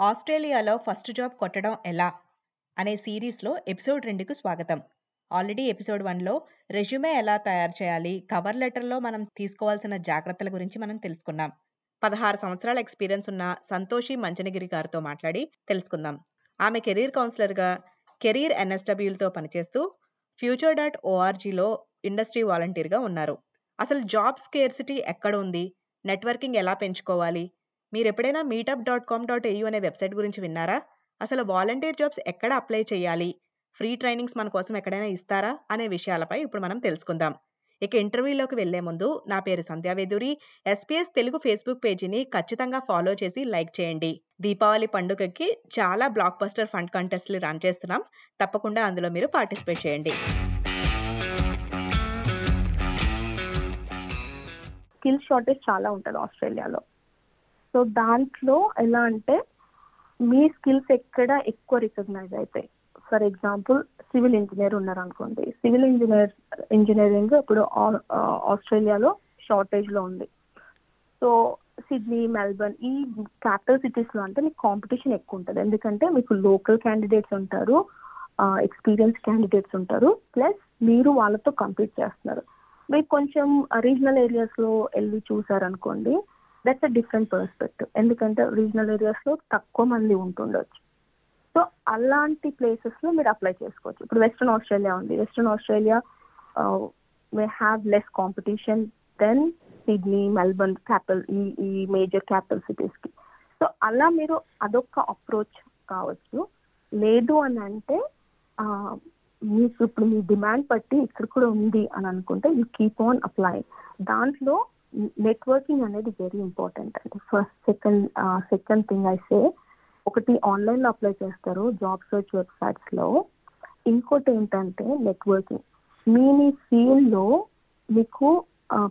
ఆస్ట్రేలియాలో first job కొట్టడం ఎలా? అనే సిరీస్లో ఎపిసోడ్ రెండుకు స్వాగతం. ఆల్రెడీ ఎపిసోడ్ వన్లో రెజ్యూమే ఎలా తయారు చేయాలి? కవర్ లెటర్లో మనం తీసుకోవాల్సిన జాగ్రత్తల గురించి మనం తెలుసుకున్నాం. పదహారు సంవత్సరాల ఎక్స్పీరియన్స్ ఉన్న సంతోషి మంచనగిరి గారితో మాట్లాడి తెలుసుకుందాం. ఆమె కెరీర్ కౌన్సిలర్గా కెరీర్ ఎన్ఎస్డబ్ల్యూలతో పనిచేస్తూ ఫ్యూచర్ డాట్ ఓఆర్జీలో ఇండస్ట్రీ వాలంటీర్గా ఉన్నారు. అసలు జాబ్ స్కేర్సిటీ ఎక్కడ ఉంది? నెట్వర్కింగ్ ఎలా పెంచుకోవాలి? మీరు ఎప్పుడైనా meetup dot com dot AU అనే వెబ్సైట్ గురించి విన్నారా? అసలు వాలంటీర్ జాబ్స్ ఎక్కడ అప్లై చేయాలి? ఫ్రీ ట్రైనింగ్స్ మన కోసం ఎక్కడైనా ఇస్తారా? అనే విషయాలపై ఇప్పుడు మనం తెలుసుకుందాం. ఇక ఇంటర్వ్యూలోకి వెళ్ళే ముందు నా పేరు సంధ్యావేదూరి ఎస్పీఎస్ తెలుగు ఫేస్బుక్ పేజీని ఖచ్చితంగా ఫాలో చేసి లైక్ చేయండి. దీపావళి పండుగకి చాలా బ్లాక్ బస్టర్ ఫండ్ కంటెస్ట్లు రన్ చేస్తున్నాం. తప్పకుండా అందులో మీరు పార్టిసిపేట్ చేయండి. స్కిల్ షార్టేజ్ చాలా ఉంటుంది ఆస్ట్రేలియాలో. సో దాంట్లో ఎలా అంటే మీ స్కిల్స్ ఎక్కడ ఎక్కువ రికగ్నైజ్ అవుతాయి ఫర్ ఎగ్జాంపుల్ సివిల్ ఇంజనీర్ ఉన్నారు అనుకోండి సివిల్ ఇంజనీర్ ఇంజనీరింగ్ ఇప్పుడు ఆ- ఆస్ట్రేలియాలో షార్టేజ్లో ఉంది. సో సిడ్నీ మెల్బర్న్ ఈ క్యాపిటల్ సిటీస్లో అంటే మీకు కాంపిటీషన్ ఎక్కువ ఉంటుంది. ఎందుకంటే మీకు లోకల్ క్యాండిడేట్స్ ఉంటారు ఎక్స్పీరియన్స్ క్యాండిడేట్స్ ఉంటారు ప్లస్ మీరు వాళ్ళతో కంపీట్ చేస్తున్నారు. మీరు కొంచెం రీజనల్ ఏరియాస్లో వెళ్ళి చూసారనుకోండి దట్స్ అ డిఫరెంట్ పర్స్పెక్టివ్ ఎందుకంటే రీజనల్ ఏరియాస్లో తక్కువ మంది ఉంటుండొచ్చు. సో అలాంటి ప్లేసెస్లో మీరు అప్లై చేసుకోవచ్చు. ఇప్పుడు వెస్ట్రన్ ఆస్ట్రేలియా ఉంది. Western Australia may have less competition then Sydney Melbourne capital ఈ ఈ మేజర్ క్యాపిటల్ సిటీస్కి. సో అలా మీరు అదొక అప్రోచ్ కావచ్చు. లేదు అని అంటే uh, మీకు ఇప్పుడు మీ డిమాండ్ బట్టి ఇక్కడ కూడా ఉంది అని అనుకుంటే యూ కీప్ ఆన్ అప్లై దాంట్లో నెట్వర్కింగ్ అనేది వెరీ ఇంపార్టెంట్ అండి. ఫస్ట్ సెకండ్ సెకండ్ థింగ్ అయితే ఒకటి ఆన్లైన్లో అప్లై చేస్తారు జాబ్ సర్చ్ వెబ్సైట్స్లో. ఇంకోటి ఏంటంటే నెట్వర్కింగ్ మీ మీ ఫీల్డ్లో మీకు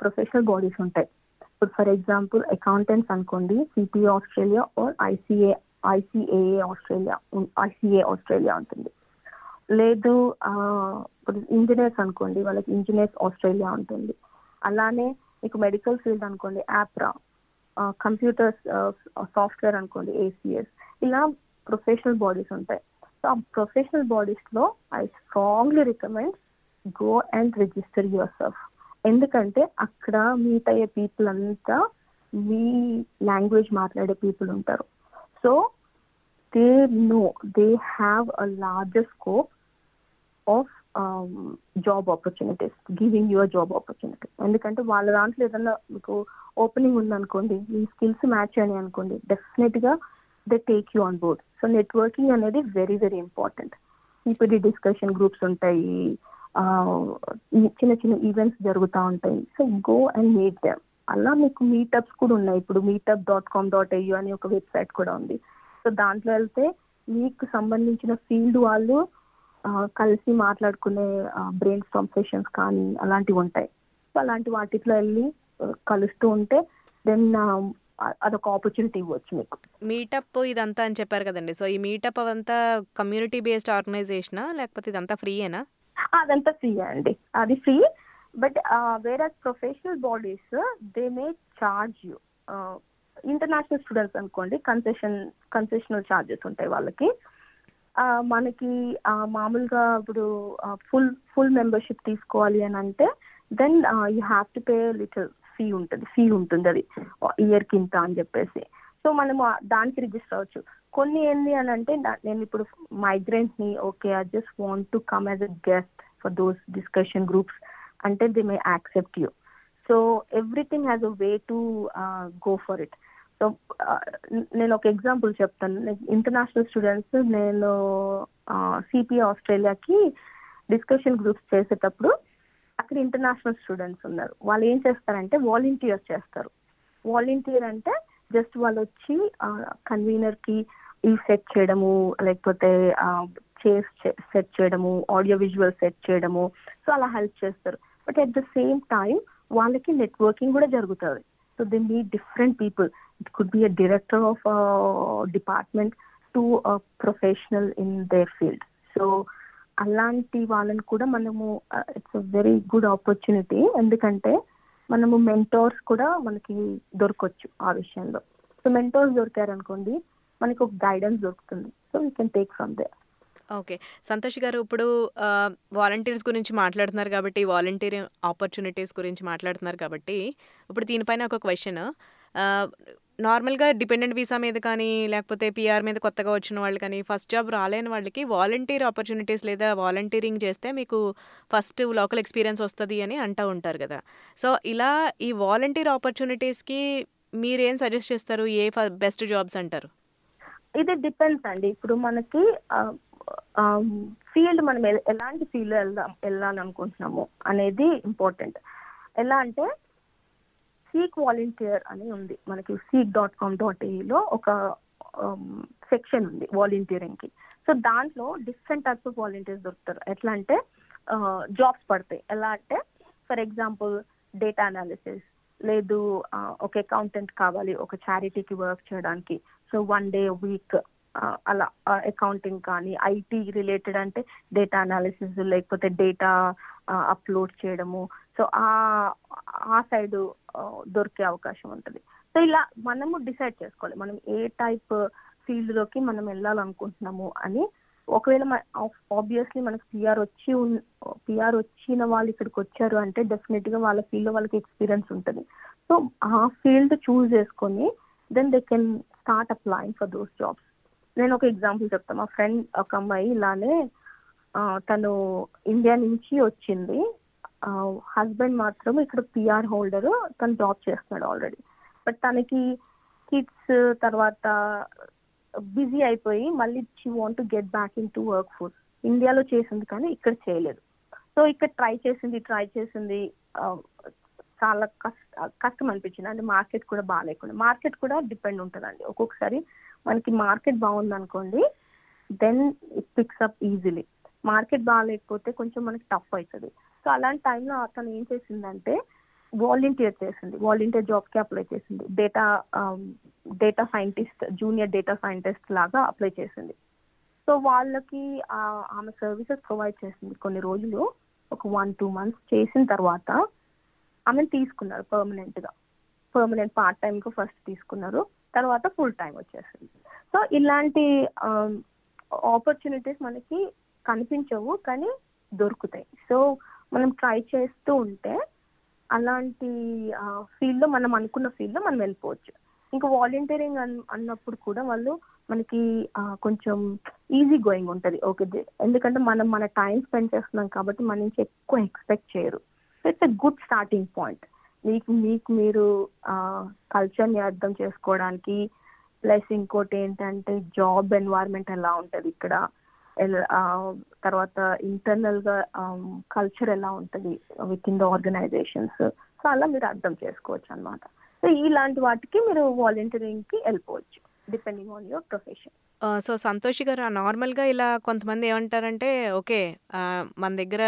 ప్రొఫెషనల్ బాడీస్ ఉంటాయి. ఇప్పుడు ఫర్ ఎగ్జాంపుల్ అకౌంటెంట్స్ అనుకోండి CPA Australia or ICA ICAA Australia ICA Australia ఉంటుంది. లేదు ఇప్పుడు ఇంజనీర్స్ అనుకోండి వాళ్ళకి ఇంజనీర్స్ ఆస్ట్రేలియా ఉంటుంది. అలానే మీకు మెడికల్ ఫీల్డ్ అనుకోండి యాప్రా కంప్యూటర్స్ సాఫ్ట్వేర్ అనుకోండి ఏసీఎస్ ఇలా ప్రొఫెషనల్ బాడీస్ ఉంటాయి. సో ఆ professional బాడీస్లో I strongly recommend go and register yourself ఎందుకంటే అక్కడ మీట్ అయ్యే పీపుల్ అంతా మీ లాంగ్వేజ్ మాట్లాడే పీపుల్ ఉంటారు. So they know they have a larger scope of job opportunities giving your job opportunity ఎందుకంటే వాళ్ళ దాంట్లో ఏదన్నా మీకు ఓపెనింగ్ ఉందనుకోండి మీ స్కిల్స్ మ్యాచ్ అని అనుకోండి డెఫినెట్గా they take you on board so networking అనేది వెరీ వెరీ ఇంపార్టెంట్ ఇప్పుడు డిస్కషన్ గ్రూప్స్ ఉంటాయి చిన్న చిన్న ఈవెంట్స్ జరుగుతూ ఉంటాయి. So go and meet them అలా మీకు మీటప్స్ కూడా ఉన్నాయి. ఇప్పుడు meetup dot com dot AU అని ఒక వెబ్సైట్ కూడా ఉంది. సో దాంట్లో వెళ్తే మీకు సంబంధించిన ఫీల్డ్ వాళ్ళు కలిసి మాట్లాడుకునే బ్రెయిన్ స్టామ్ సెషన్స్ కానీ అలాంటివి ఉంటాయి. సో అలాంటి వాటిలో వెళ్ళి కలుస్తూ ఉంటే దెన్ అదొక ఆపర్చునిటీ ఇవ్వచ్చు మీకు. మీటప్ ఇదంతా అని చెప్పారు కదండి. సో ఈ మీటప్ అవంతా కమ్యూనిటీ బేస్డ్ ఆర్గనైజేషనా లేకపోతే ఇదంతా ఫ్రీయేనా అదంతా ఫ్రీ అండి. అది ఫ్రీ బట్ వేరే professional bodies they may charge you international students అనుకోండి కన్సెషన్ కన్సెషనల్ ఛార్జెస్ ఉంటాయి వాళ్ళకి. మనకి మామూలుగా ఇప్పుడు ఫుల్ ఫుల్ మెంబర్షిప్ తీసుకోవాలి అని అంటే then you have to pay little fee ఉంటుంది ఫీ ఉంటుంది అది ఇయర్ కింత అని చెప్పేసి. సో మనము దానికి రిజిస్టర్ అవ్వచ్చు. కొన్ని ఏంటి అని అంటే నేను ఇప్పుడు మైగ్రెంట్ని okay I just want to come as a guest for those discussion groups అంటే they may accept you so everything has a way to go for it so నేను ఒక ఎగ్జాంపుల్ చెప్తాను. ఇంటర్నేషనల్ స్టూడెంట్స్ నేను సిపిఐ ఆస్ట్రేలియాకి discussion groups చేసేటప్పుడు అక్కడ international students ఉన్నారు. వాళ్ళు ఏం చేస్తారంటే వాలంటీర్ చేస్తారు. వాలంటీర్ అంటే జస్ట్ వాళ్ళు వచ్చి కన్వీనర్కి ఈ సెట్ చేయడము లేకపోతే చేస్ సెట్ చేయడము ఆడియో విజువల్ సెట్ చేయడము సో అలా హెల్ప్ చేస్తారు. But at the same time వాళ్ళకి నెట్వర్కింగ్ కూడా జరుగుతుంది. So they meet different people. It could be of a of department a professional in their field so అలాంటి వాళ్ళని కూడా మనము it's a very good opportunity ఎందుకంటే మనము మెంటోర్స్ కూడా మనకి దొరకవచ్చు ఆ విషయంలో. సో మెంటోర్స్ దొరికారనుకోండి మనకు ఒక గైడెన్స్ దొరుకుతుంది. So we can take from they okay Santosh గారు ఇప్పుడు uh, వాలంటీర్స్ గురించి మాట్లాడుతున్నారు కాబట్టి వాలంటీర్ ఆపర్చునిటీస్ గురించి మాట్లాడుతున్నారు కాబట్టి ఇప్పుడు దీనిపైన ఒక క్వశ్చన్ నార్మల్గా డిపెండెంట్ వీసా మీద కానీ లేకపోతే పిఆర్ మీద కొత్తగా వచ్చిన వాళ్ళు కానీ ఫస్ట్ జాబ్ రాలేని వాళ్ళకి వాలంటీర్ ఆపర్చునిటీస్ లేదా వాలంటీరింగ్ చేస్తే మీకు ఫస్ట్ లోకల్ ఎక్స్పీరియన్స్ వస్తుంది అని అంటూ ఉంటారు కదా. సో ఇలా ఈ వాలంటీర్ ఆపర్చునిటీస్కి మీరేం సజెస్ట్ చేస్తారు? ఏ బెస్ట్ జాబ్స్ అంటారు? ఇది డిపెండ్స్ అండి. ఇప్పుడు మనకి ఫీల్డ్ మనం ఎలాంటి ఫీల్డ్ వెళ్దాం వెళ్ళాలనుకుంటున్నాము అనేది ఇంపార్టెంట్. ఎలా అంటే సీక్ వాలంటీర్ అని ఉంది. మనకి సీక్ డాట్ కామ్ డాట్ ఏలో ఒక um, సెక్షన్ ఉంది వాలంటీరింగ్కి. సో దాంట్లో డిఫరెంట్ టైప్స్ ఆఫ్ వాలంటీర్స్ దొరుకుతారు. ఎట్లా అంటే జాబ్స్ పడతాయి. ఎలా అంటే ఫర్ ఎగ్జాంపుల్ డేటా అనాలిసిస్ లేదు ఒక అకౌంటెంట్ కావాలి ఒక చారిటీకి వర్క్ చేయడానికి. సో వన్ డే వీక్ అలా అకౌంటింగ్ కానీ ఐటీ రిలేటెడ్ అంటే డేటా అనాలిసిస్ లేకపోతే డేటా అప్లోడ్ చేయడము. సో ఆ ఆ సైడ్ దొరికే అవకాశం ఉంటుంది. సో ఇలా మనము డిసైడ్ చేసుకోవాలి. మనం ఏ టైప్ ఫీల్డ్లోకి మనం వెళ్ళాలనుకుంటున్నాము అని ఒకవేళ ఆబ్వియస్లీ మనకు పిఆర్ వచ్చి పిఆర్ వచ్చిన వాళ్ళు ఇక్కడికి వచ్చారు అంటే డెఫినెట్గా వాళ్ళ ఫీల్డ్లో వాళ్ళకి ఎక్స్పీరియన్స్ ఉంటుంది. సో ఆ ఫీల్డ్ చూస్ చేసుకొని then they can start applying for those jobs నేను ఒక ఎగ్జాంపుల్ చెప్తాను మా ఫ్రెండ్ ఒక అమ్మాయి ఇలానే తను ఇండియా నుంచి వచ్చింది. హస్బెండ్ మాత్రం ఇక్కడ పిఆర్ హోల్డర్ తను జాబ్ చేస్తున్నాడు ఆల్రెడీ బట్ తనకి కిడ్స్ తర్వాత బిజీ అయిపోయి మళ్ళీ she want to get back into workforce ఇండియాలో చేసింది కానీ ఇక్కడ చేయలేదు. సో ఇక్కడ ట్రై చేసింది ట్రై చేసింది చాలా కష్ట కష్టం అనిపించింది. అంటే మార్కెట్ కూడా బాగాలేకుండా మార్కెట్ కూడా డిపెండ్ ఉంటుందండి. ఒక్కొక్కసారి మనకి మార్కెట్ బాగుంది అనుకోండి then it picks up easily market బాగాలేకపోతే కొంచెం మనకి టఫ్ అవుతుంది. సో అలాంటి టైంలో అతను ఏం చేసిందంటే వాలంటీర్ చేసింది. వాలంటీర్ జాబ్కి అప్లై చేసింది. Data data scientist junior data scientist లాగా అప్లై చేసింది. సో వాళ్ళకి ఆమె సర్వీసెస్ ప్రొవైడ్ చేసింది కొన్ని రోజులు. ఒక వన్ టూ మంత్స్ చేసిన తర్వాత ఆమెను తీసుకున్నారు పర్మనెంట్గా. పర్మనెంట్ పార్ట్ టైం కు ఫస్ట్ తీసుకున్నారు. తర్వాత ఫుల్ టైం వచ్చేసింది. సో ఇలాంటి um, ఆపర్చునిటీస్ మనకి కనిపించవు కానీ దొరుకుతాయి. సో మనం ట్రై చేస్తూ ఉంటే అలాంటి ఫీల్డ్లో మనం అనుకున్న ఫీల్డ్లో మనం వెళ్ళిపోవచ్చు. ఇంకా వాలంటీరింగ్ అన్నప్పుడు కూడా వాళ్ళు మనకి కొంచెం ఈజీ గోయింగ్ ఉంటది. ఓకే ఎందుకంటే మనం మన టైం స్పెండ్ చేస్తున్నాం కాబట్టి మన నుంచి ఎక్కువ ఎక్స్పెక్ట్ చేయరు. It's a good starting point మీకు మీకు మీరు కల్చర్ని అర్థం చేసుకోవడానికి ప్లస్ ఇంకోటి ఏంటంటే జాబ్ ఎన్వైర్న్మెంట్ ఎలా ఉంటది ఇక్కడ. తర్వాత ఇంటర్నల్గా కల్చర్ ఎలా ఉంటది with in the organisations. So అలా మీరు అర్థం చేసుకోవచ్చు అన్నమాట. సో ఇలాంటి వాటికి మీరు వాలంటీరింగ్కి వెళ్ళిపోవచ్చు depending on your profession. So Santoshi గారు నార్మల్గా ఇలా కొంతమంది ఏమంటారంటే ఓకే మన దగ్గర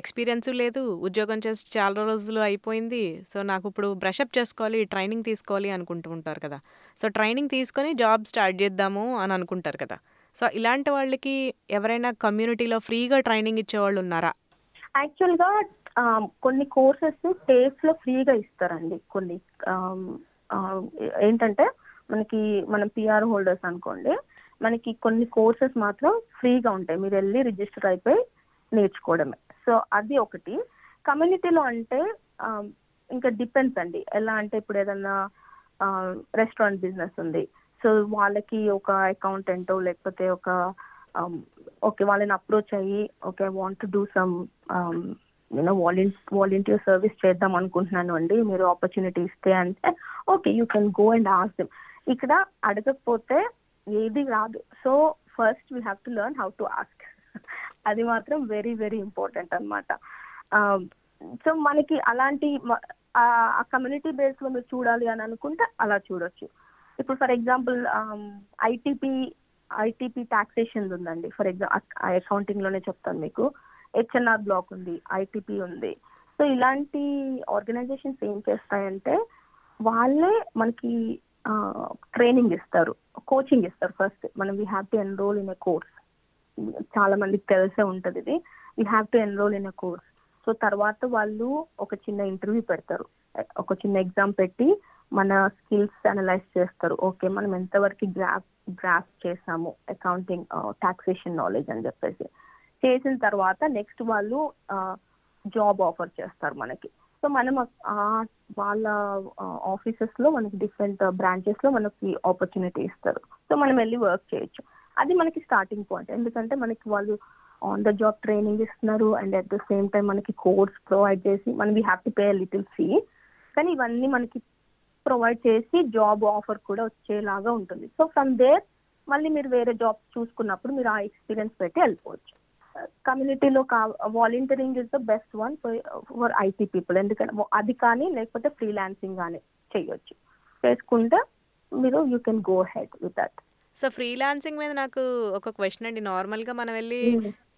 ఎక్స్పీరియన్స్ లేదు ఉద్యోగం చేసి చాలా రోజులు అయిపోయింది సో నాకు ఇప్పుడు బ్రషప్ చేసుకోవాలి ట్రైనింగ్ తీసుకోవాలి అనుకుంటూ ఉంటారు కదా. సో ట్రైనింగ్ తీసుకొని జాబ్ స్టార్ట్ చేద్దాము అని అనుకుంటారు కదా. సో ఇలాంటి వాళ్ళకి ఎవరైనా కమ్యూనిటీలో ఫ్రీగా ట్రైనింగ్ ఇచ్చేవాళ్ళు ఉన్నారా? యాక్చువల్గా కొన్ని కోర్సెస్ స్టేట్స్లో ఫ్రీగా ఇస్తారండి. కొన్ని ఏంటంటే మనకి మనం పిఆర్ హోల్డర్స్ అనుకోండి మనకి కొన్ని కోర్సెస్ మాత్రం ఫ్రీగా ఉంటాయి. మీరు వెళ్ళి రిజిస్టర్ అయిపోయి నేర్చుకోవడమే. సో అది ఒకటి. కమ్యూనిటీలో అంటే ఇంకా డిపెండ్స్ అండి. ఎలా అంటే ఇప్పుడు ఏదన్నా రెస్టారెంట్ బిజినెస్ ఉంది. సో వాళ్ళకి ఒక అకౌంటెంటో లేకపోతే ఒక um, ఓకే వాళ్ళని అప్రోచ్ అయ్యి okay want to do some నేను వాలంటీర్ సర్వీస్ చేద్దాం అనుకుంటున్నాను అండి. మీరు ఆపర్చునిటీ ఇస్తే అంటే okay you can go and ask them ఇక్కడ అడగకపోతే ఏది రాదు. So first we have to learn how to ask అది మాత్రం వెరీ వెరీ ఇంపార్టెంట్ అనమాట సో మనకి అలాంటి ఆ- ఆ కమ్యూనిటీ బేస్లో మీరు చూడాలి అని అనుకుంటే అలా చూడొచ్చు. ఇప్పుడు for example ITP ITP taxation ఉందండి. ఫర్ ఎగ్జాంపుల్ అకౌంటింగ్లోనే చెప్తాను మీకు. హెచ్ఎన్ఆర్ బ్లాక్ ఉంది ఐటీపీ ఉంది. సో ఇలాంటి ఆర్గనైజేషన్స్ ఏం చేస్తాయంటే వాళ్ళే మనకి ట్రైనింగ్ ఇస్తారు. కోచింగ్ ఇస్తారు ఫస్ట్ మనం we have to enrol in a course చాలా మందికి తెలిసే ఉంటుంది ఇది. We have to enrol in a course so తర్వాత వాళ్ళు ఒక చిన్న ఇంటర్వ్యూ పెడతారు. ఒక చిన్న ఎగ్జామ్ పెట్టి మన స్కిల్స్ అనలైజ్ చేస్తారు. ఓకే మనం ఎంతవరకు గ్రాఫ్ గ్రాఫ్ చేసాము? అకౌంటింగ్ టాక్సేషన్ నాలెడ్జ్ అని చెప్పేసి. చేసిన తర్వాత నెక్స్ట్ వాళ్ళు uh, జాబ్ ఆఫర్ చేస్తారు మనకి. సో మనం ఆ వాళ్ళ ఆఫీసెస్లో మనకి డిఫరెంట్ బ్రాంచెస్లో మనకి ఆపర్చునిటీ ఇస్తారు. సో మనం వెళ్ళి వర్క్ చేయొచ్చు. అది మనకి స్టార్టింగ్ పాయింట్ ఎందుకంటే మనకి వాళ్ళు ఆన్ ద జాబ్ ట్రైనింగ్ ఇస్తున్నారు and at the same time మనకి కోర్స్ ప్రొవైడ్ చేసి మనం we have to pay little fee కానీ ఇవన్నీ మనకి ప్రొవైడ్ చేసి జాబ్ ఆఫర్ కూడా వచ్చేలాగా ఉంటుంది. సో ఫ్రమ్ దేర్ మళ్ళీ మీరు వేరే జాబ్ చూసుకున్నప్పుడు మీరు ఆ ఎక్స్పీరియన్స్ పెట్టి వెళ్ళిపోవచ్చు. కమ్యూనిటీలో కా volunteering is the best one for IT people ఎందుకంటే అది కానీ లేకపోతే ఫ్రీలాన్సింగ్ కానీ చేయొచ్చు. చేసుకుంటే మీరు you can go head with that so freelancing మీద నాకు ఒక క్వశ్చన్ అండి. నార్మల్గా మనం వెళ్ళి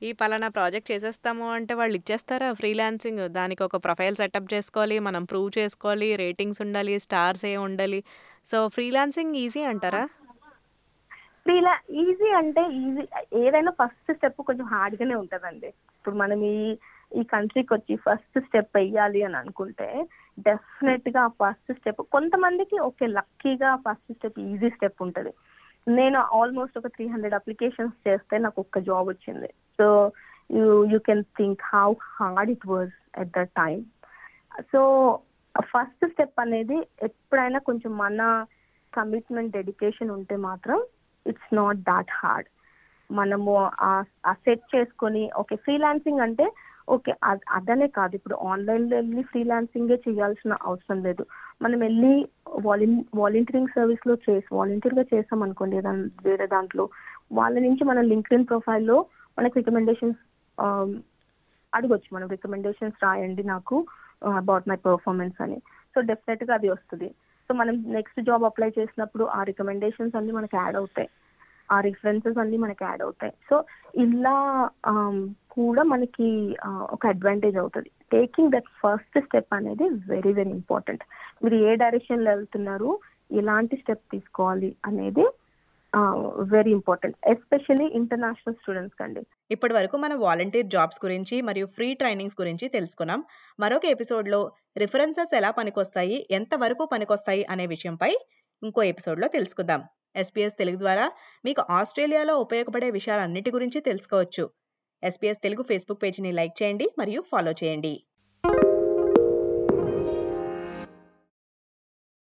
ఈ పలానా ప్రాజెక్ట్ చేసేస్తాము అంటే వాళ్ళు ఇచ్చేస్తారా ఫ్రీలాన్సింగ్? దానికి ఒక ప్రొఫైల్ సెటప్ చేసుకోవాలి మనం ప్రూవ్ చేసుకోవాలి రేటింగ్స్ ఉండాలి స్టార్స్ ఏ ఉండాలి. సో ఫ్రీలాన్సింగ్ ఈజీ అంటారా? ఫ్రీలా ఈజీ అంటే ఈజీ ఏదైనా ఫస్ట్ స్టెప్ కొంచెం హార్డ్ గానే ఉంటదండి. ఇప్పుడు మనం ఈ ఈ కంట్రీకి వచ్చి ఫస్ట్ స్టెప్ వెయ్యాలి అని అనుకుంటే డెఫినెట్గా ఫస్ట్ స్టెప్ కొంతమందికి ఓకే లక్కీగా ఫస్ట్ స్టెప్ ఈజీ స్టెప్ ఉంటది. నేను ఆల్మోస్ట్ ఒక త్రీ హండ్రెడ్ అప్లికేషన్స్ చేస్తే నాకు ఒక్క జాబ్ వచ్చింది. So you you can think how hard it was at the time so first step అనేది ఎప్పుడైనా కొంచెం మన కమిట్మెంట్ డెడికేషన్ ఉంటే మాత్రం ఇట్స్ నాట్ దాట్ హార్డ్ మనము ఆ సెట్ చేసుకొని ఓకే ఫ్రీలాన్సింగ్ అంటే ఓకే అదనే కాదు. ఇప్పుడు ఆన్లైన్లో వెళ్ళి ఫ్రీలాన్సింగే చేయాల్సిన అవసరం లేదు. మనం వెళ్ళి వాలంటీ వాలంటీరింగ్ సర్వీస్లో చేసి వాలంటీర్గా చేసాం అనుకోండి వేరే దాంట్లో వాళ్ళ నుంచి మన లింక్డ్ ప్రొఫైల్లో మనకి రికమెండేషన్స్ అడగొచ్చు. మనం రికమెండేషన్స్ రాయండి నాకు అబౌట్ మై పర్ఫార్మెన్స్ అని. సో డెఫినెట్గా అది వస్తుంది. సో మనం నెక్స్ట్ జాబ్ అప్లై చేసినప్పుడు ఆ రికమెండేషన్స్ అన్ని మనకి యాడ్ అవుతాయి. ఆ రిఫరెన్సెస్ అన్ని మనకి యాడ్ అవుతాయి. సో ఇలా um, కూడా మనకి uh, ఒక అడ్వాంటేజ్ అవుతుంది. టేకింగ్ దట్ ఫస్ట్ స్టెప్ అనేది వెరీ వెరీ ఇంపార్టెంట్ మీరు ఏ డైరెక్షన్లో వెళ్తున్నారు ఎలాంటి స్టెప్ తీసుకోవాలి అనేది very important especially international students కండి. ఇప్పటి వరకు మనం వాలంటీర్ జాబ్స్ గురించి మరియు ఫ్రీ ట్రైనింగ్స్ గురించి తెలుసుకున్నాం. మరొక ఎపిసోడ్లో రిఫరెన్సెస్ ఎలా పనికొస్తాయి ఎంతవరకు పనికొస్తాయి అనే విషయంపై ఇంకో ఎపిసోడ్లో తెలుసుకుందాం. ఎస్పీఎస్ తెలుగు ద్వారా మీకు ఆస్ట్రేలియాలో ఉపయోగపడే విషయాలన్నిటి గురించి తెలుసుకోవచ్చు. ఎస్పీఎస్ తెలుగు ఫేస్బుక్ పేజీని లైక్ చేయండి మరియు ఫాలో చేయండి.